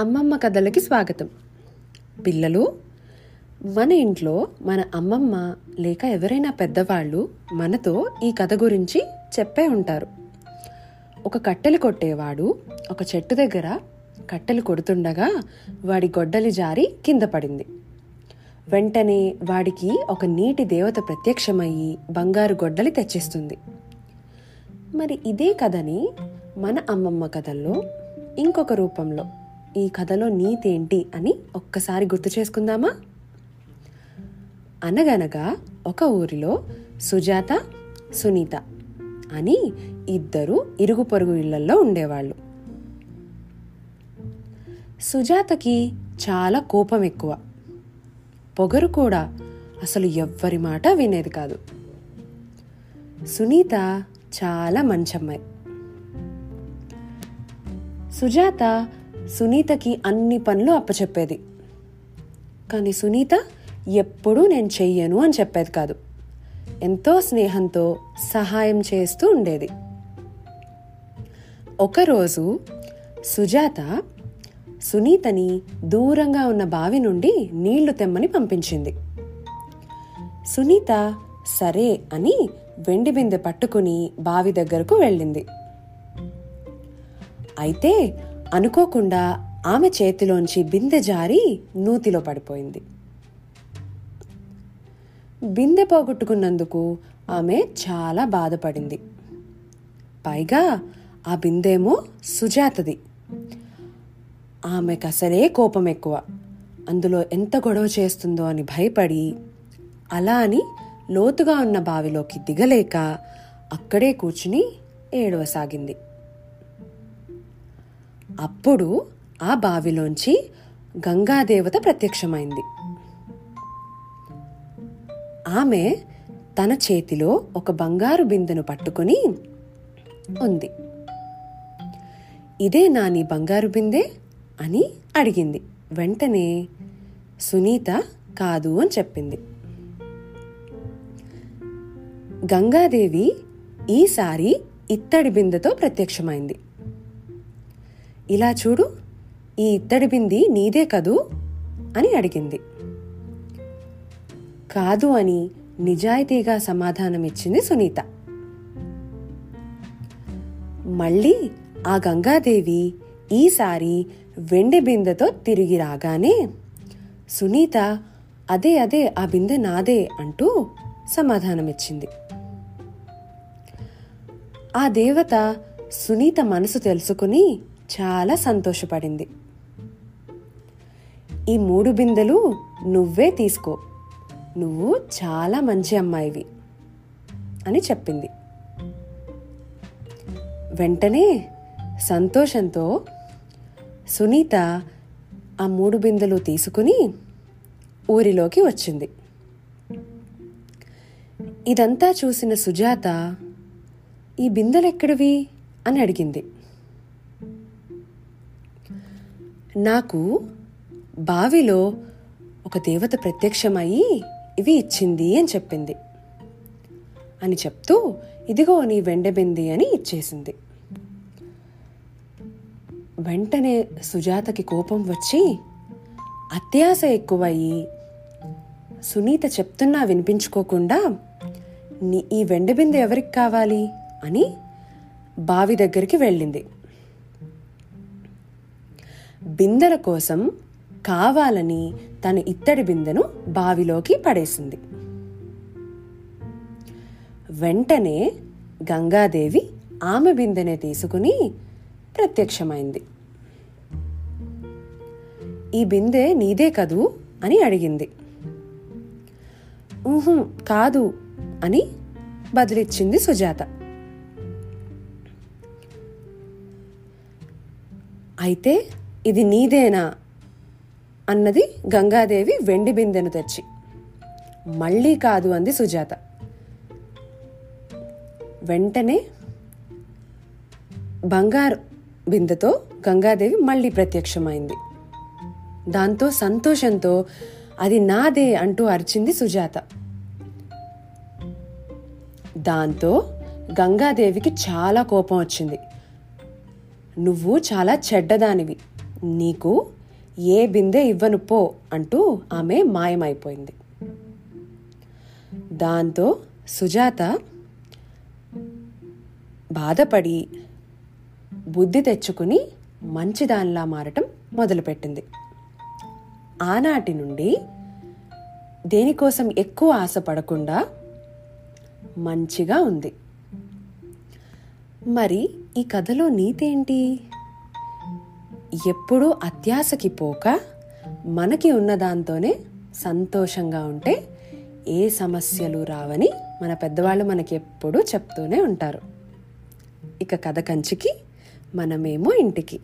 అమ్మమ్మ కథలకి స్వాగతం. పిల్లలు మన ఇంట్లో మన అమ్మమ్మ లేక ఎవరైనా పెద్దవాళ్ళు మనతో ఈ కథ గురించి చెప్పే ఉంటారు. ఒక కట్టెలు కొట్టేవాడు ఒక చెట్టు దగ్గర కట్టెలు కొడుతుండగా వాడి గొడ్డలి జారి కింద పడింది. వెంటనే వాడికి ఒక నీటి దేవత ప్రత్యక్షమయ్యి బంగారు గొడ్డలి తెచ్చిస్తుంది. మరి ఇదే కథని మన అమ్మమ్మ కథల్లో ఇంకొక రూపంలో ఈ కథలో నీతేంటి అని ఒక్కసారి గుర్తు చేసుకుందామా? అనగనగా ఒక ఊరిలో సుజాత సునీత అని ఇద్దరు ఇరుగు పొరుగు ఇళ్ళల్లో ఉండేవాళ్ళు. సుజాతకి చాలా కోపం ఎక్కువ. పొగరు కూడా అసలు ఎవ్వరి మాట వినేది కాదు. సునీత చాలా మంచమ్మాయి. సుజాత సునీతకి అన్ని పనులు అప్పచెప్పేది. కానీ సునీత ఎప్పుడూ నేను చెయ్యను అని చెప్పేది కాదు. ఎంతో స్నేహంతో సహాయం చేస్తూ ఉండేది. ఒకరోజు సుజాత సునీతని దూరంగా ఉన్న బావి నుండి నీళ్ళు తెమ్మని పంపించింది. సునీత సరే అని వెండి బిందె పట్టుకుని బావి దగ్గరకు వెళ్ళింది. అయితే అనుకోకుండా ఆమె చేతిలోంచి బిందె జారి నూతిలో పడిపోయింది. బిందె పోగొట్టుకున్నందుకు ఆమె చాలా బాధపడింది. పైగా ఆ బిందెమో సుజాతది. ఆమెకు అసలే కోపం ఎక్కువ. అందులో ఎంత గొడవ చేస్తుందో అని భయపడి అలా అని లోతుగా ఉన్న బావిలోకి దిగలేక అక్కడే కూర్చుని ఏడవసాగింది. అప్పుడు ఆ బావిలోంచి గంగాదేవత ప్రత్యక్షమైంది. ఆమె తన చేతిలో ఒక బంగారు బిందెను పట్టుకుని ఉంది. ఇదే నా నీ బంగారు బిందె? అని అడిగింది. వెంటనే సునీత కాదు అని చెప్పింది. గంగాదేవి ఈసారి ఇత్తడి బిందెతో ప్రత్యక్షమైంది. ఇలా చూడు ఈ ఇత్తడి బింది నీదే కదూ? అని అడిగింది. కాదు అని నిజాయితీగా సమాధానమిచ్చింది సునీత. మళ్ళీ ఆ గంగాదేవి ఈసారి వెండి బిందెతో తిరిగి రాగానే సునీత అదే అదే ఆ బిందె నాదే అంటూ సమాధానమిచ్చింది. ఆ దేవత సునీత మనసు తెలుసుకుని చాలా సంతోషపడింది. ఈ మూడు బిందెలు నువ్వే తీసుకో. నువ్వు చాలా మంచి అమ్మాయివి అని చెప్పింది. వెంటనే సంతోషంతో సునీత ఆ మూడు బిందెలు తీసుకుని ఊరిలోకి వచ్చింది. ఇదంతా చూసిన సుజాత ఈ బిందెలెక్కడివి అని అడిగింది. నాకు బావిలో ఒక దేవత ప్రత్యక్షమయ్యి ఇవి ఇచ్చింది అని చెప్పింది. అని చెప్తూ ఇదిగో నీ వెండబింది అని ఇచ్చేసింది. వెంటనే సుజాతకి కోపం వచ్చి అత్యాశ ఎక్కువయ్యి. సునీత చెప్తున్నా వినిపించుకోకుండా నీ ఈ వెండబిందె ఎవరికి కావాలి? అని బావి దగ్గరికి వెళ్ళింది. బిందెల కోసం కావాలని తన ఇత్తడి బిందెను బావిలోకి పడేసింది. వెంటనే గంగాదేవి ఆమె బిందెనే తీసుకుని ప్రత్యక్షమైంది. ఈ బిందె నీదే కదూ? అని అడిగింది. ఊహు కాదు అని బదిలిచ్చింది సుజాత. అయితే ఇది నీదేనా? అన్నది గంగాదేవి వెండి బిందెను తెచ్చి మళ్ళీ కాదు అంది సుజాత. వెంటనే బంగారు బిందెతో గంగాదేవి మళ్ళీ ప్రత్యక్షమైంది. దాంతో సంతోషంతో అది నాదే అంటూ అరిచింది సుజాత. దాంతో గంగాదేవికి చాలా కోపం వచ్చింది. నువ్వు చాలా చెడ్డదానివి. నీకు ఏ బిందె ఇవ్వను పో అంటూ ఆమె మాయమైపోయింది. దాంతో సుజాత బాధపడి బుద్ధి తెచ్చుకుని మంచిదానిలా మారటం మొదలుపెట్టింది. ఆనాటి నుండి దేనికోసం ఎక్కువ ఆశపడకుండా మంచిగా ఉంది. మరి ఈ కథలో నీతేంటి? ఎప్పుడూ అత్యాశకి పోక మనకి ఉన్న దాంతోనే సంతోషంగా ఉంటే ఏ సమస్యలు రావని మన పెద్దవాళ్ళు మనకి ఎప్పుడూ చెప్తూనే ఉంటారు. ఇక కథ కంచికి మనమేమో ఇంటికి.